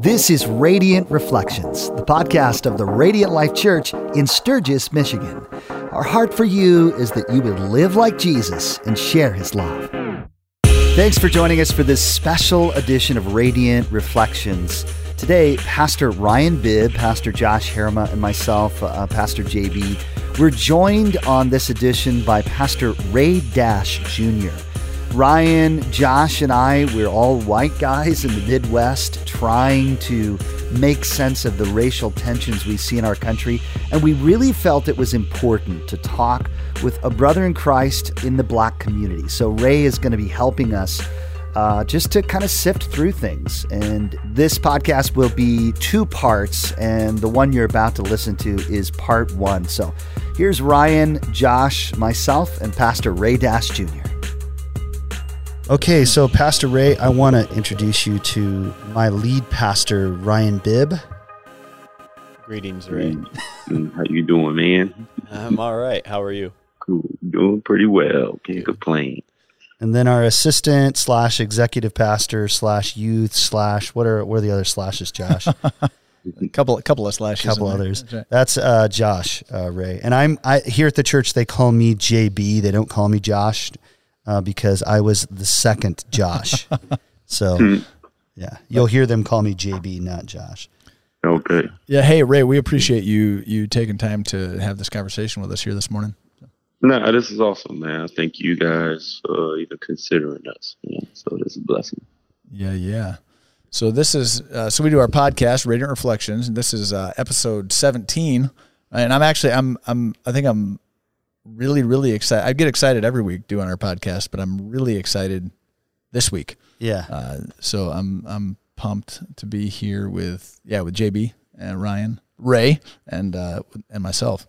This is Radiant Reflections, the podcast of the Radiant Life Church in Sturgis, Michigan. Our heart for you is that you would live like Jesus and share his love. Thanks for joining us for this special edition of Radiant Reflections. Today, Pastor Ryan Bibb, Pastor Josh Herma, and myself, uh, Pastor JB, we're joined on this edition by Pastor Ray Dash Jr. Ryan, Josh, and I, we're all white guys in the Midwest trying to make sense of the racial tensions we see in our country. And we really felt it was important to talk with a brother in Christ in the black community. So Ray is going to be helping us uh, just to kind of sift through things. And this podcast will be two parts, and the one you're about to listen to is part one. So here's Ryan, Josh, myself, and Pastor Ray Dash Jr. Okay, so Pastor Ray, I want to introduce you to my lead pastor, Ryan Bibb. Greetings, Ray. How you doing, man? I'm all right. How are you? Cool. Doing pretty well. Can't complain. And then our assistant slash executive pastor slash youth slash what are what are the other slashes, Josh? a couple, a couple of slashes. A couple others. That's, right. That's uh, Josh uh, Ray, and I'm I here at the church. They call me JB. They don't call me Josh uh, because I was the second Josh. so, hmm. yeah, you'll hear them call me JB, not Josh. Okay. Yeah. Hey, Ray, we appreciate you you taking time to have this conversation with us here this morning. No, this is awesome, man. Thank you guys for even considering us. Yeah, so this is a blessing. Yeah, yeah. So this is uh, so we do our podcast, Radiant Reflections, and this is uh, episode seventeen. And I'm actually I'm I'm I think I'm really, really excited. I get excited every week doing our podcast, but I'm really excited this week. Yeah. Uh, so I'm I'm pumped to be here with yeah with JB and Ryan, Ray, and uh, and myself.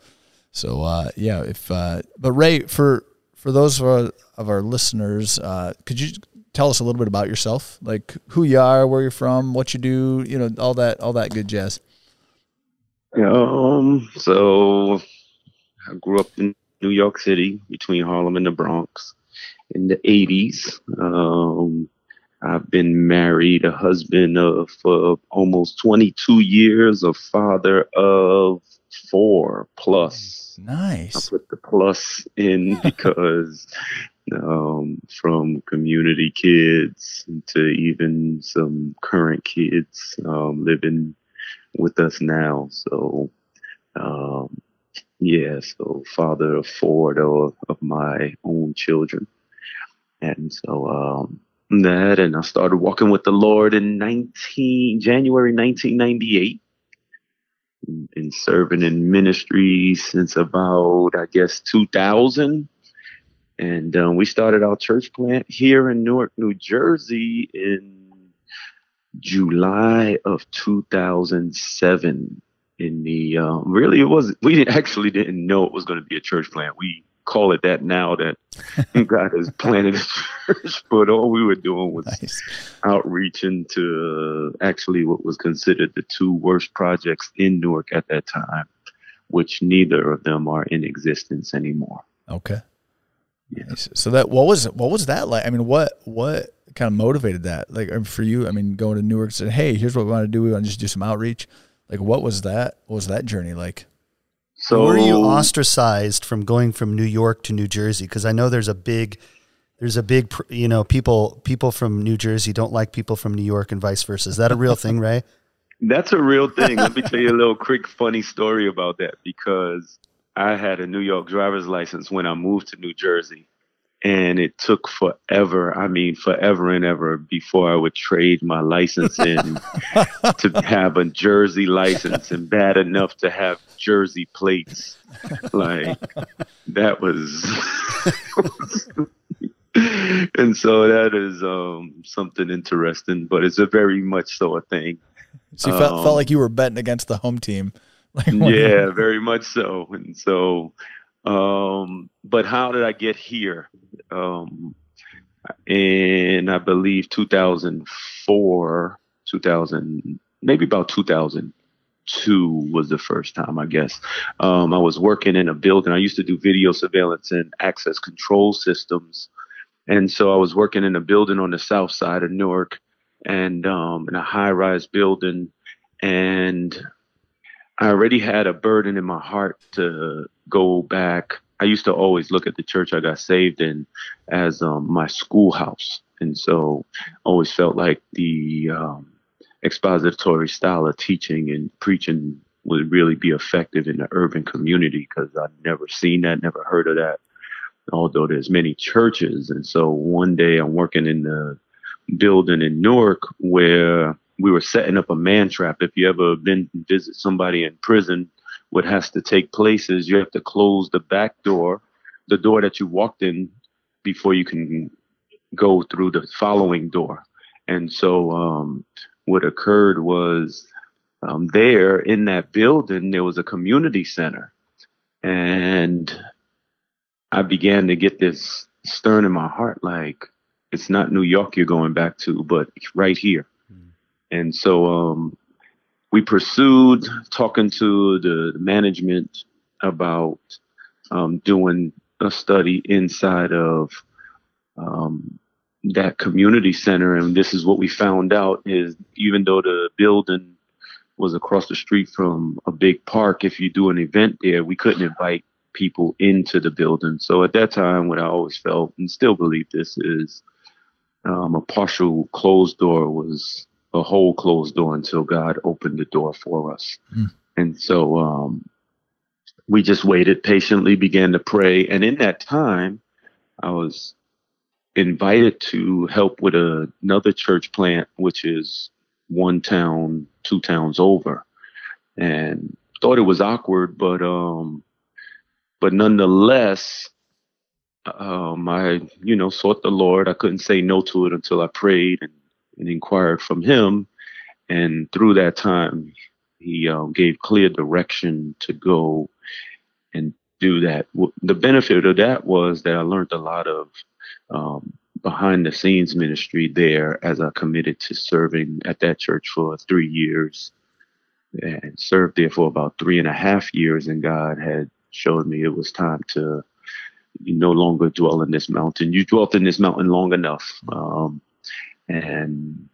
So uh, yeah, if uh, but Ray for for those of our, of our listeners, uh, could you tell us a little bit about yourself, like who you are, where you're from, what you do, you know, all that all that good jazz. Um. So I grew up in New York City, between Harlem and the Bronx, in the 80s. Um, I've been married, a husband of for almost 22 years, a father of four plus. Nice. I put the plus in because um, from community kids to even some current kids um, living with us now. So um, yeah, so father of four of, of my own children. And so um, that, and I started walking with the Lord in 19, January 1998 been serving in ministry since about, I guess, 2000. And um, we started our church plant here in Newark, New Jersey in July of 2007 in the um, really it was we actually didn't know it was going to be a church plant. We call it that now that God has planted a church, but all we were doing was nice. outreaching to uh, actually what was considered the two worst projects in Newark at that time, which neither of them are in existence anymore. Okay. Yes. So that what was what was that like? I mean, what what kind of motivated that? Like for you, I mean, going to Newark and saying, "Hey, here's what we want to do. We want to just do some outreach." Like, what was that? What was that journey like? So, were you ostracized from going from New York to New Jersey? Because I know there's a big, there's a big, you know, people people from New Jersey don't like people from New York and vice versa. Is that a real thing, Ray? That's a real thing. Let me tell you a little quick funny story about that because I had a New York driver's license when I moved to New Jersey and it took forever i mean forever and ever before i would trade my license in to have a jersey license and bad enough to have jersey plates. Like that was and so that is um, something interesting but it's a very much so a thing. So you felt, um, felt like you were betting against the home team. Like yeah very much so. And so um, but how did I get here? Um, in I believe 2004, 2000, maybe about 2002 was the first time, I guess. Um, I was working in a building. I used to do video surveillance and access control systems. And so I was working in a building on the south side of Newark. and um, in a high rise building. And I already had a burden in my heart to go back. I used to always look at the church I got saved in as um, my schoolhouse. And so always felt like the um, expository style of teaching and preaching would really be effective in the urban community because I'd never seen that, never heard of that, although there's many churches. And so one day I'm working in the building in Newark where we were setting up a man trap. If you ever been visit somebody in prison, what has to take place is you have to close the back door, the door that you walked in before you can go through the following door. And so um, what occurred was um, there in that building, there was a community center. And I began to get this stern in my heart like, it's not New York you're going back to, but right here. Mm. And so um, we pursued talking to the management about um, doing a study inside of um, that community center. And this is what we found out is even though the building was across the street from a big park. If you do an event there, we couldn't invite people into the building. So at that time, what I always felt and still believe this is um, a partial closed door was a whole closed door until God opened the door for us. Mm. And so um, we just waited patiently, began to pray. And in that time, I was invited to help with a, another church plant, which is one town, two towns over, and thought it was awkward, but um, but nonetheless, um, I you know sought the Lord. I couldn't say no to it until I prayed and, and inquired from Him, and through that time, He um, gave clear direction to go and do that. The benefit of that was that I learned a lot of um, behind the scenes ministry there as I committed to serving at that church for three years and served there for about three and a half years. And God had showed me it was time to no longer dwell in this mountain. You dwelt in this mountain long enough. Um, and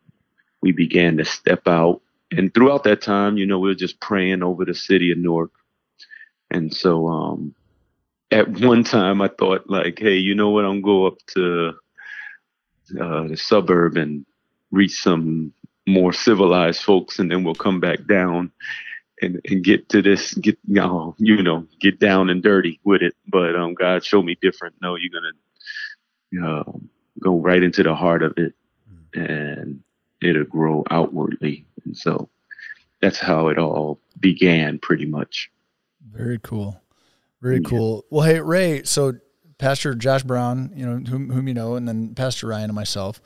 we began to step out. And throughout that time, you know, we were just praying over the city of Newark. And so um, at one time, I thought, like, hey, you know what? I'm going go up to uh, the suburb and reach some more civilized folks, and then we'll come back down and, and get to this, get you know, you know, get down and dirty with it. But um, God showed me different. No, you're gonna uh, go right into the heart of it, and it'll grow outwardly. And so that's how it all began, pretty much. Very cool. Very yeah. cool. Well, hey Ray, so Pastor Josh Brown, you know, whom, whom you know, and then Pastor Ryan and myself.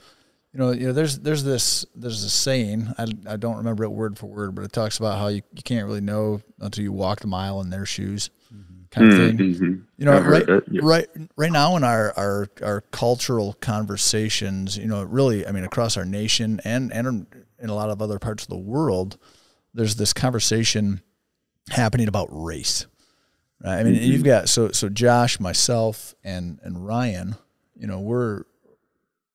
You know, you know, there's there's this there's a saying I, I don't remember it word for word, but it talks about how you, you can't really know until you walk the mile in their shoes. Kind of thing. Mm-hmm. You know, right yeah. right right now in our, our our cultural conversations, you know, really, I mean, across our nation and and in a lot of other parts of the world, there's this conversation happening about race Right. I mean, mm-hmm. you've got so so Josh, myself, and and Ryan. You know, we're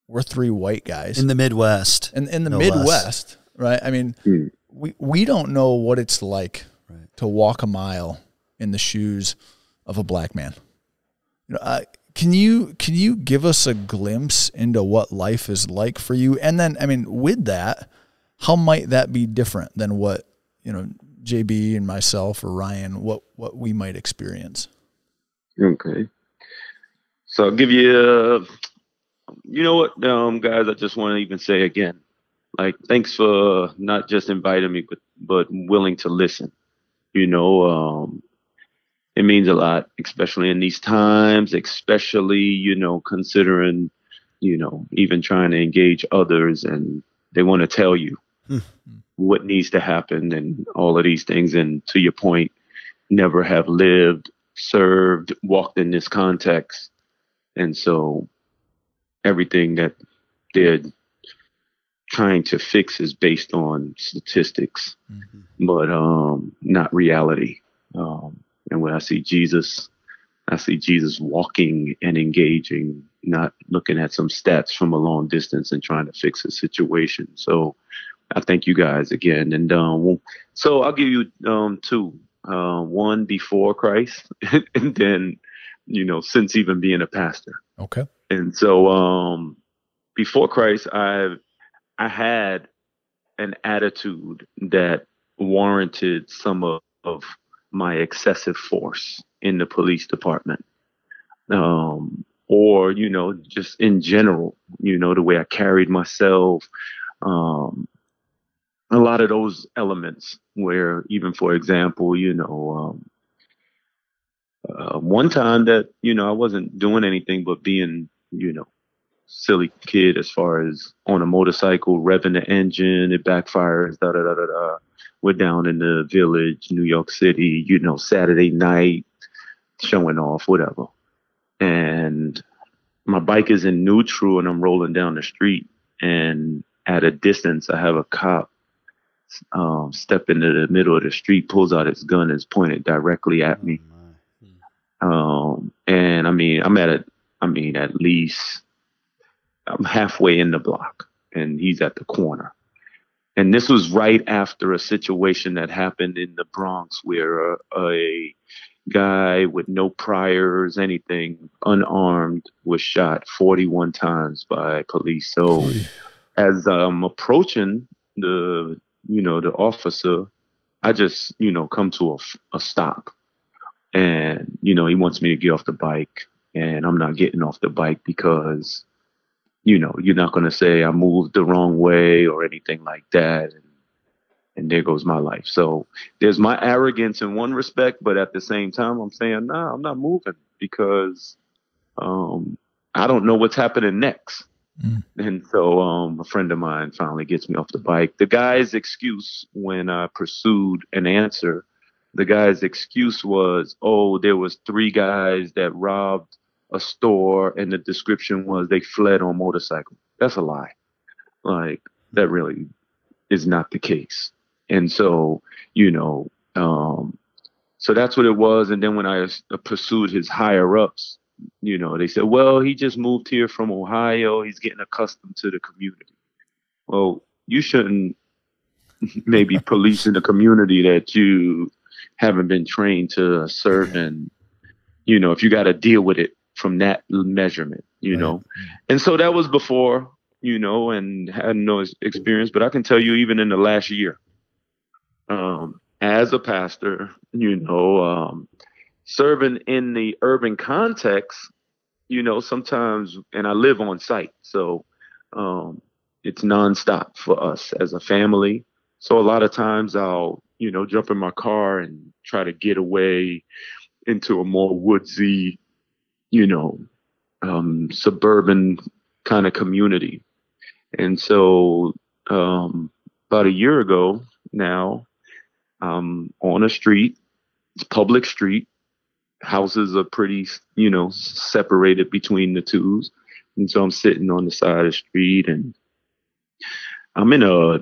we're three white guys in the Midwest. In in the no Midwest, less. right? I mean, mm. we we don't know what it's like right. to walk a mile in the shoes of a black man. You know, uh, can you can you give us a glimpse into what life is like for you? And then, I mean, with that, how might that be different than what you know JB and myself or Ryan what what we might experience. Okay. So I'll give you, uh, you know what, um, guys, I just want to even say again, like, thanks for not just inviting me, but, but willing to listen. You know, um, it means a lot, especially in these times, especially, you know, considering, you know, even trying to engage others and they want to tell you. Hmm what needs to happen and all of these things. And to your point, never have lived, served, walked in this context. And so everything that they're trying to fix is based on statistics, mm-hmm. but um, not reality. Um, and when I see Jesus, I see Jesus walking and engaging not looking at some stats from a long distance and trying to fix a situation. So I thank you guys again. And um, so I'll give you um, two. Uh, one before Christ, and then you know since even being a pastor. Okay. And so um, before Christ, I I had an attitude that warranted some of, of my excessive force in the police department. Um, or, you know, just in general, you know, the way I carried myself, um, a lot of those elements where even for example, you know, um, uh, one time that, you know, I wasn't doing anything but being, you know, silly kid as far as on a motorcycle, revving the engine, it backfires, da da da da da. We're down in the village, New York City, you know, Saturday night, showing off, whatever. And my bike is in neutral and I'm rolling down the street. And at a distance, I have a cop um, step into the middle of the street, pulls out his gun, and is pointed directly at me. Um, and I mean, I'm at a, I mean, at least I'm halfway in the block, and he's at the corner. And this was right after a situation that happened in the Bronx where a, a guy with no priors, anything, unarmed, was shot 41 times by police. So as I'm approaching the, you know, the officer, I just, you know, come to a, a stop. And, you know, he wants me to get off the bike. And I'm not getting off the bike because you know, you're not going to say I moved the wrong way or anything like that. And, and there goes my life. So there's my arrogance in one respect, but at the same time, I'm saying, nah, I'm not moving because um, I don't know what's happening next. Mm. And so um, a friend of mine finally gets me off the bike. The guy's excuse when I pursued an answer, the guy's excuse was, oh, there was three guys that robbed a store and the description was they fled on motorcycle. That's a lie. Like that really is not the case. And so, you know, um, so that's what it was. And then when I pursued his higher ups, you know, they said, well, he just moved here from Ohio. He's getting accustomed to the community. Well, you shouldn't maybe police in the community that you haven't been trained to serve in. You know, if you got to deal with it from that measurement, you right. know. And so that was before, you know, and had no experience. But I can tell you, even in the last year, um, as a pastor, you know, um, serving in the urban context, you know, sometimes, and I live on site, so um, it's nonstop for us as a family. So a lot of times I'll, you know, jump in my car and try to get away into a more woodsy you know, um, suburban kind of community. And so um, about a year ago now, um, on a street, public street. Houses are pretty, you know, separated between the twos. And so I'm sitting on the side of the street and I'm in a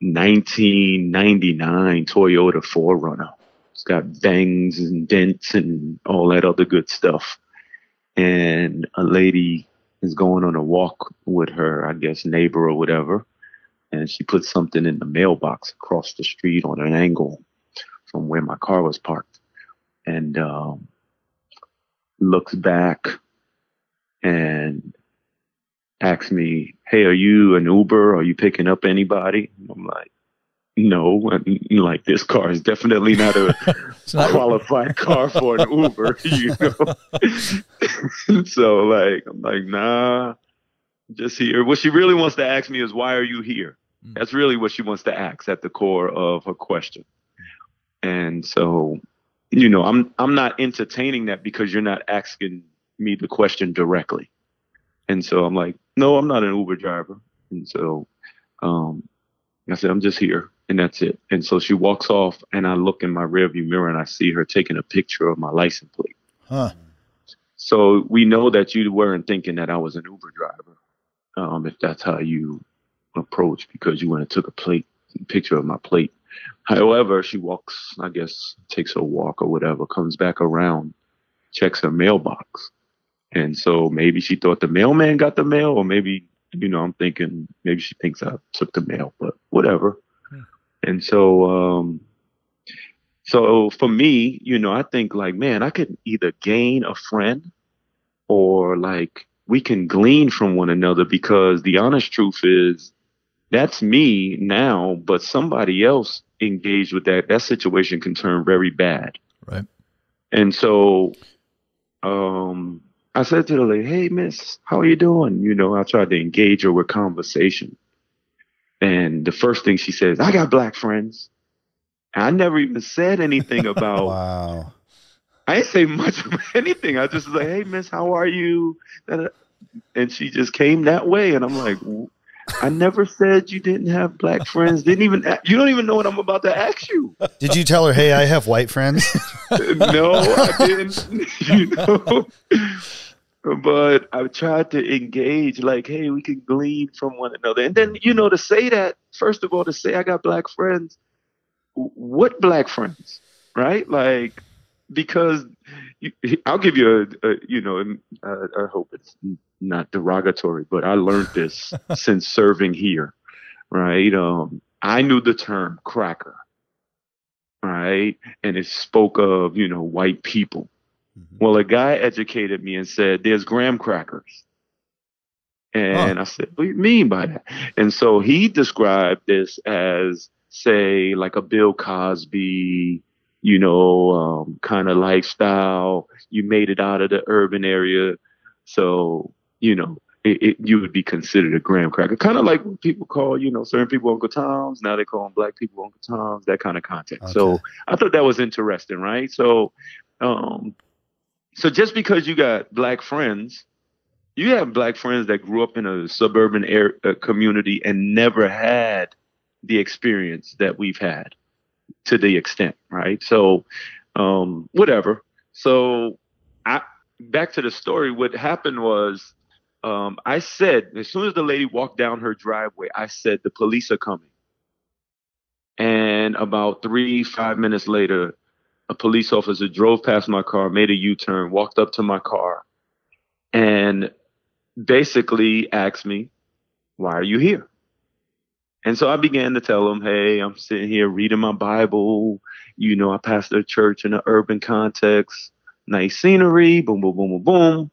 1999 Toyota 4Runner. It's got bangs and dents and all that other good stuff and a lady is going on a walk with her, I guess, neighbor or whatever, and she put something in the mailbox across the street on an angle from where my car was parked, and um, looks back and asks me, "Hey, are you an Uber? Are you picking up anybody?" I'm like, no, like this car is definitely not a not qualified car for an Uber, you know. so like I'm like, nah, just here. What she really wants to ask me is why are you here? Mm. That's really what she wants to ask at the core of her question. And so, you know, I'm I'm not entertaining that because you're not asking me the question directly. And so I'm like, no, I'm not an Uber driver. And so um I said, I'm just here and that's it. And so she walks off, and I look in my rearview mirror and I see her taking a picture of my license plate. Huh. So we know that you weren't thinking that I was an Uber driver, um, if that's how you approach, because you went and took a plate picture of my plate. However, she walks, I guess, takes a walk or whatever, comes back around, checks her mailbox, And so maybe she thought the mailman got the mail, or maybe, you know, I'm thinking maybe she thinks I took the mail, but whatever. And so, um, so for me, you know, I think like, man, I could either gain a friend or like we can glean from one another because the honest truth is that's me now, but somebody else engaged with that, that situation can turn very bad. Right. And so um I said to the lady, Hey miss, how are you doing? You know, I tried to engage her with conversation. And the first thing she says, I got black friends. I never even said anything about Wow. I didn't say much of anything. I just was like, "Hey, Miss, how are you?" And she just came that way, and I'm like, "I never said you didn't have black friends. Didn't even you don't even know what I'm about to ask you." Did you tell her, hey, I have white friends? no, I didn't. You know. But I've tried to engage, like, hey, we can glean from one another. And then, you know, to say that, first of all, to say I got black friends, what black friends, right? Like, because you, I'll give you a, a you know, uh, I hope it's not derogatory, but I learned this since serving here, right? Um, I knew the term cracker, right? And it spoke of, you know, white people. Well, a guy educated me and said, there's graham crackers. And I said, what do you mean by that? And so he described this as, say, like a Bill Cosby, you know, um, kind of lifestyle. You made it out of the urban area. So, you know, it, it, you would be considered a graham cracker. Kind of like what people call, you know, certain people Uncle Toms. Now they call them black people Uncle Toms, that kind of context. So I thought that was interesting, right? So, um, so just because you got black friends, you have black friends that grew up in a suburban air, uh, community and never had the experience that we've had to the extent, right? So, um, whatever. So, I back to the story. What happened was, um, I said as soon as the lady walked down her driveway, I said the police are coming. And about three, five minutes later, a police officer drove past my car, made a U turn, walked up to my car, and basically asked me, Why are you here? And so I began to tell him, Hey, I'm sitting here reading my Bible. You know, I pastor a church in an urban context, nice scenery, boom, boom, boom, boom, boom.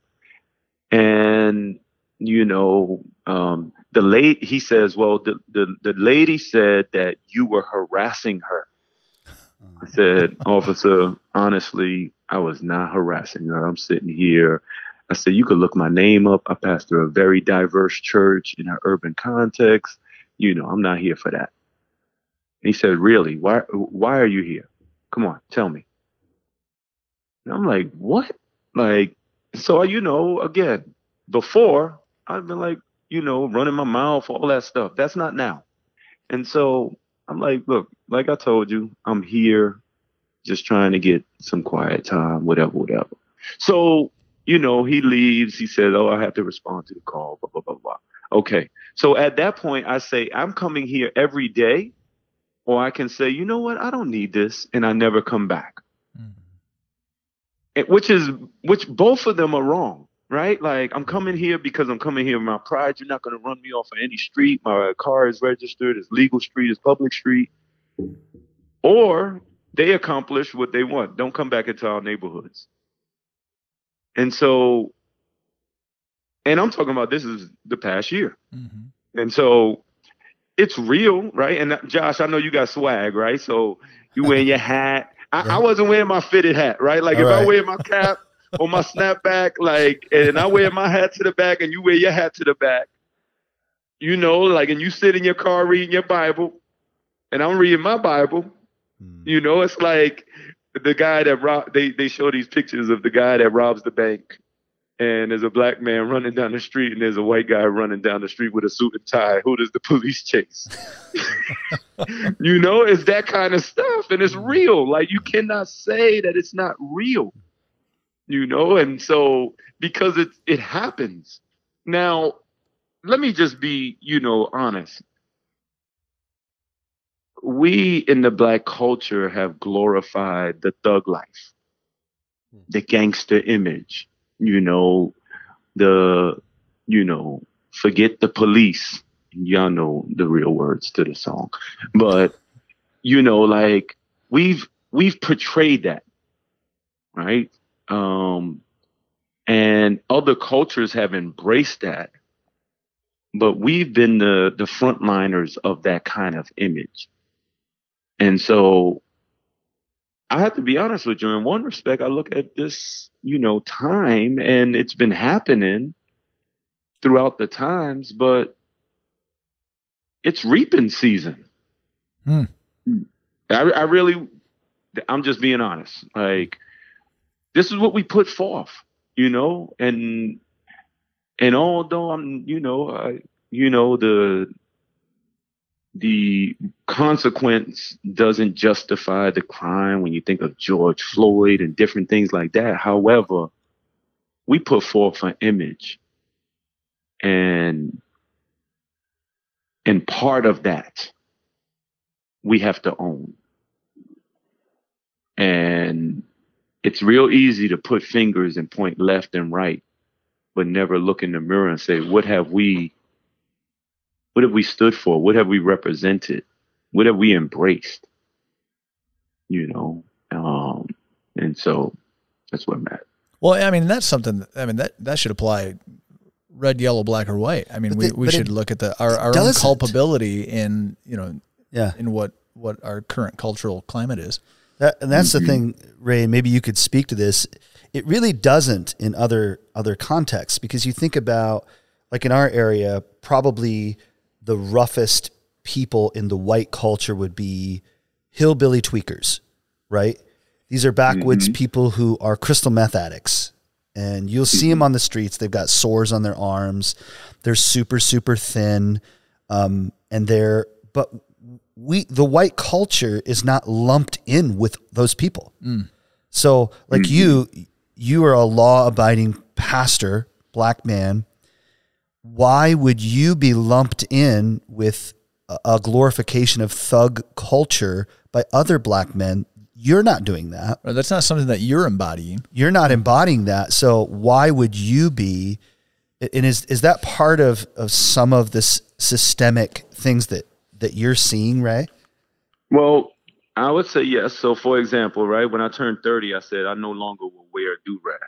And, you know, um, the late he says, Well, the, the, the lady said that you were harassing her. I said, Officer, honestly, I was not harassing her. I'm sitting here. I said, You could look my name up. I pastor a very diverse church in an urban context. You know, I'm not here for that. And He said, Really? Why why are you here? Come on, tell me. And I'm like, What? Like, so you know, again, before I've been like, you know, running my mouth, all that stuff. That's not now. And so I'm like, look, like I told you, I'm here just trying to get some quiet time, whatever, whatever. So, you know, he leaves. He says, oh, I have to respond to the call, blah, blah, blah, blah. Okay. So at that point, I say, I'm coming here every day. Or I can say, you know what? I don't need this. And I never come back. Mm. And- which is, which both of them are wrong. Right? Like, I'm coming here because I'm coming here with my pride. You're not going to run me off of any street. My car is registered. It's legal street. It's public street or they accomplish what they want. Don't come back into our neighborhoods. And so, and I'm talking about this is the past year. Mm-hmm. And so it's real, right? And uh, Josh, I know you got swag, right? So you wearing your hat. I, I wasn't wearing my fitted hat, right? Like All if I wear my cap or my snapback, like, and I wear my hat to the back and you wear your hat to the back, you know, like, and you sit in your car reading your Bible and I'm reading my Bible, Hmm. you know, it's like the guy that rob they they show these pictures of the guy that robs the bank. And there's a black man running down the street, and there's a white guy running down the street with a suit and tie. Who does the police chase? you know, it's that kind of stuff, and it's real. Like you cannot say that it's not real. You know, and so because it it happens. Now, let me just be, you know, honest we in the black culture have glorified the thug life, the gangster image, you know, the, you know, forget the police. Y'all know the real words to the song, but you know, like we've we've portrayed that, right? Um, and other cultures have embraced that, but we've been the the frontliners of that kind of image, and so I have to be honest with you. In one respect, I look at this, you know, time, and it's been happening throughout the times, but it's reaping season. Hmm. I, I really, I'm just being honest. Like, this is what we put forth, you know, and and although I'm, you know, I, you know, the the consequence doesn't justify the crime when you think of George Floyd and different things like that. However, we put forth an image and and part of that we have to own. And it's real easy to put fingers and point left and right, but never look in the mirror and say, what have we what have we stood for? What have we represented? What have we embraced? You know, um, and so that's what matters. Well, I mean, that's something. I mean, that that should apply red, yellow, black, or white. I mean, But we, the- we should it look at the our, our own doesn't. culpability in you know Yeah. in what what our current cultural climate is. That, and that's the mm-hmm. thing, Ray. Maybe you could speak to this. It really doesn't in other other contexts because you think about, like in our area, probably the roughest people in the white culture would be hillbilly tweakers, right? These are backwoods mm-hmm. people who are crystal meth addicts, and you'll see mm-hmm. them on the streets. They've got sores on their arms. They're super super thin, um, and they're but we the white culture is not lumped in with those people. Mm. So like mm-hmm. you you are a law abiding pastor, black man. Why would you be lumped in with a, glorification of thug culture by other black men? You're not doing that. Or that's not something that you're embodying. You're not embodying that. So why would you be and is is that part of, of some of this systemic things that that you're seeing, Ray? Well, I would say yes. So, for example, right when I turned 30, I said I no longer will wear a do rag.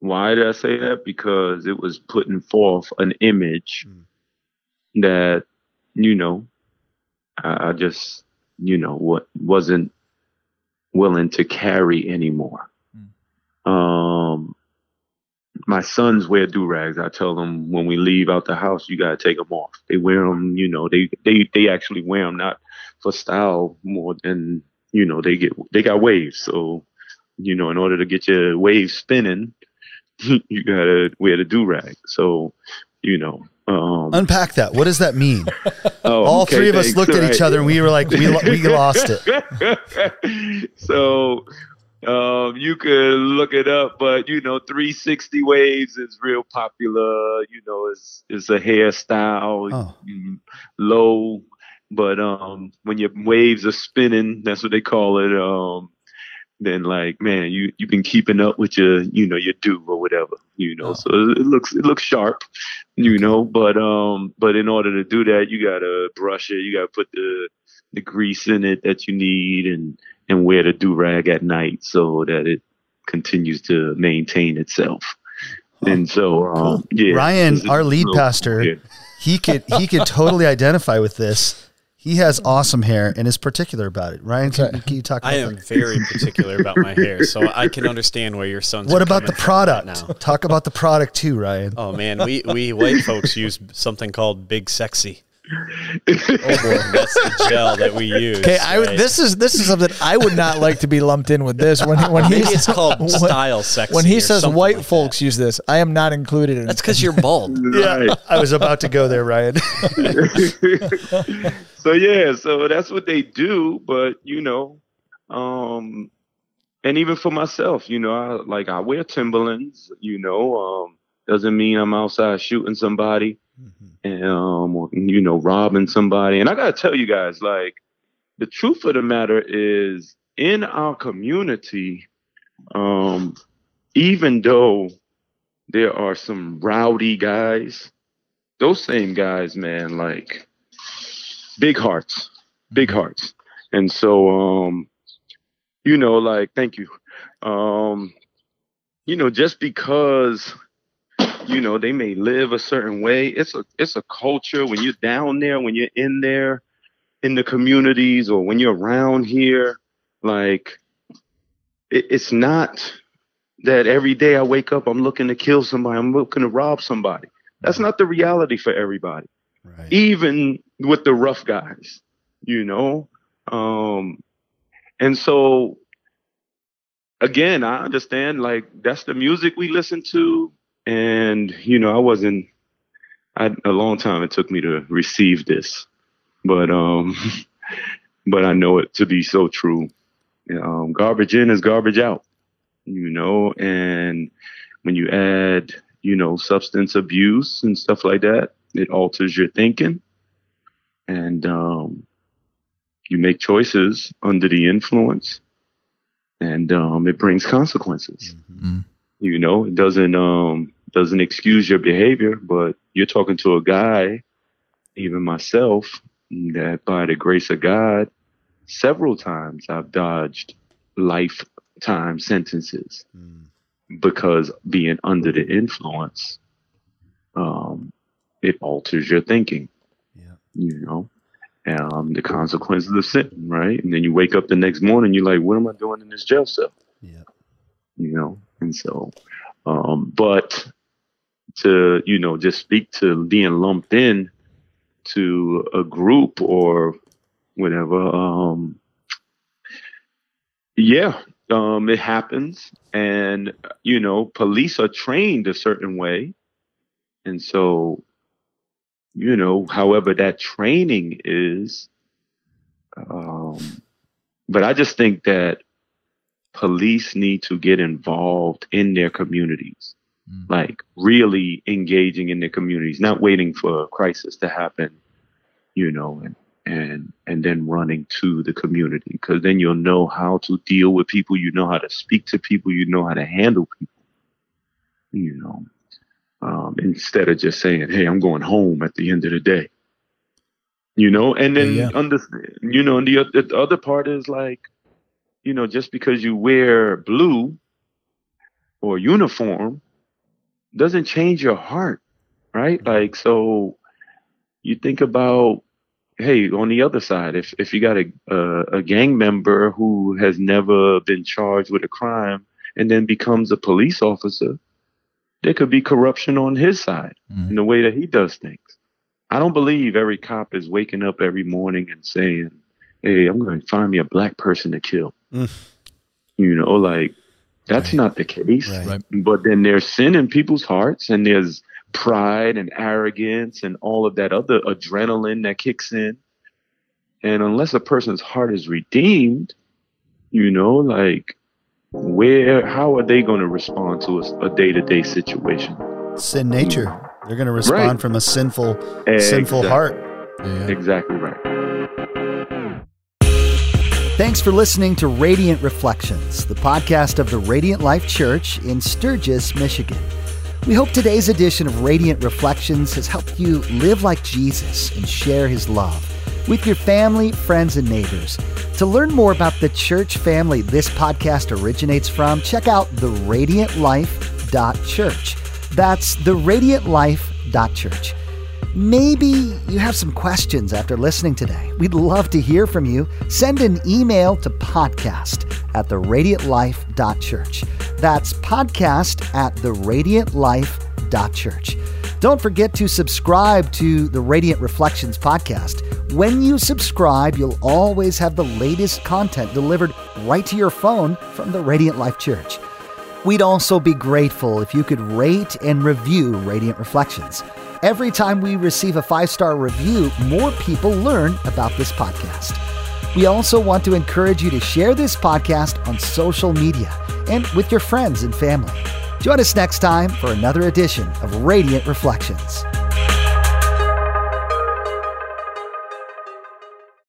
Why did I say that? Because it was putting forth an image that, you know, I, I just, you know, what wasn't willing to carry anymore. Um, my sons wear do rags. I tell them when we leave out the house, you gotta take them off. They wear them, you know. They they they actually wear them not for style more than you know. They get they got waves, so you know, in order to get your waves spinning, you gotta wear the do rag. So you know, um, Unpack that. What does that mean? oh, All okay, three of us thanks. looked at each other and we were like, we, we lost it. so um, you could look it up, but you know, 360 waves is real popular. You know, it's it's a hairstyle, Oh. mm, low, but um, when your waves are spinning, that's what they call it. Um, then like, man, you you've been keeping up with your, you know, your do or whatever, you know. Oh. So it looks it looks sharp, you know. But um, but in order to do that, you gotta brush it. You gotta put the the grease in it that you need, and and wear the do rag at night so that it continues to maintain itself. And so, um, yeah, Ryan, our lead real- pastor, yeah. he could he could totally identify with this. He has awesome hair and is particular about it. Ryan, can, can you talk about I am that? very particular about my hair, so I can understand where your son's. What are about the coming from right product? now. Talk about the product too, Ryan. Oh man, we we white folks use something called Big Sexy. That's the gel that we use. Okay, right? this is this is something I would not like to be lumped in with this. When when he Maybe it's called when- style sexy. When he says white like folks use this, I am not included in That's it. because you're bald. Right. I was about to go there, Ryan. so yeah, so that's what they do. But you know, um, and even for myself, you know, I like I wear Timberlands. You know, um, doesn't mean I'm outside shooting somebody, and um, or, you know, robbing somebody. And I gotta tell you guys, like, the truth of the matter is, in our community, um, even though there are some rowdy guys. Those same guys, man, like big hearts, big hearts. And so, um, you know, like, thank you. Um, you know, just because, you know, they may live a certain way, it's a it's a culture when you're down there, when you're in there in the communities or when you're around here, like it, it's not that every day I wake up, I'm looking to kill somebody, I'm looking to rob somebody. That's not the reality for everybody. Right. Even with the rough guys, you know? Um, and so again, I understand like that's the music we listen to. And, you know, I wasn't I a long time it took me to receive this. But um but I know it to be so true. Um, garbage in is garbage out, you know, and when you add, you know, substance abuse and stuff like that, it alters your thinking. And um, you make choices under the influence and um, it brings consequences. Mhm. You know, it doesn't um, doesn't excuse your behavior, but you're talking to a guy, even myself, that by the grace of God, several times I've dodged lifetime sentences Mm. because being under the influence, um, it alters your thinking. Yeah. You know, um, the consequences of sin, right? And then you wake up the next morning, you're like, "What am I doing in this jail cell?" Yeah. You know, and so, um, but to you know, just speak to being lumped in to a group or whatever. Um, yeah, um, it happens, and you know, police are trained a certain way, and so, you know, however that training is, um, but I just think that police need to get involved in their communities, Mm. like really engaging in their communities, not waiting for a crisis to happen, you know, and and and then running to the community. Because then you'll know how to deal with people, you know how to speak to people, you know how to handle people, you know, um, instead of just saying, "Hey, I'm going home" at the end of the day, you know, and then Yeah, under, you know, and the, the other part is like, you know, just because you wear blue or uniform doesn't change your heart, right? Like, so you think about, hey, on the other side, if if you got a a, a gang member who has never been charged with a crime and then becomes a police officer, there could be corruption on his side Mhm. in the way that he does things. I don't believe every cop is waking up every morning and saying, "Hey, I'm going to find me a black person to kill." Mm. You know, like that's Right. not the case. Right. But then there's sin in people's hearts, and there's pride and arrogance and all of that other adrenaline that kicks in. And unless a person's heart is redeemed, you know, like where, how are they going to respond to a, a day-to-day situation? Sin nature. They're going to respond Right. from a sinful, sinful heart. Yeah. Exactly right. Thanks for listening to Radiant Reflections, the podcast of the Radiant Life Church in Sturgis, Michigan. We hope today's edition of Radiant Reflections has helped you live like Jesus and share his love with your family, friends, and neighbors. To learn more about the church family this podcast originates from, check out theradiantlife.church. That's theradiantlife.church. Maybe you have some questions after listening today. We'd love to hear from you. Send an email to podcast at theradiantlife.church. That's podcast at theradiantlife.church. Don't forget to subscribe to the Radiant Reflections podcast. When you subscribe, you'll always have the latest content delivered right to your phone from the Radiant Life Church. We'd also be grateful if you could rate and review Radiant Reflections. Every time we receive a five star review, more people learn about this podcast. We also want to encourage you to share this podcast on social media and with your friends and family. Join us next time for another edition of Radiant Reflections.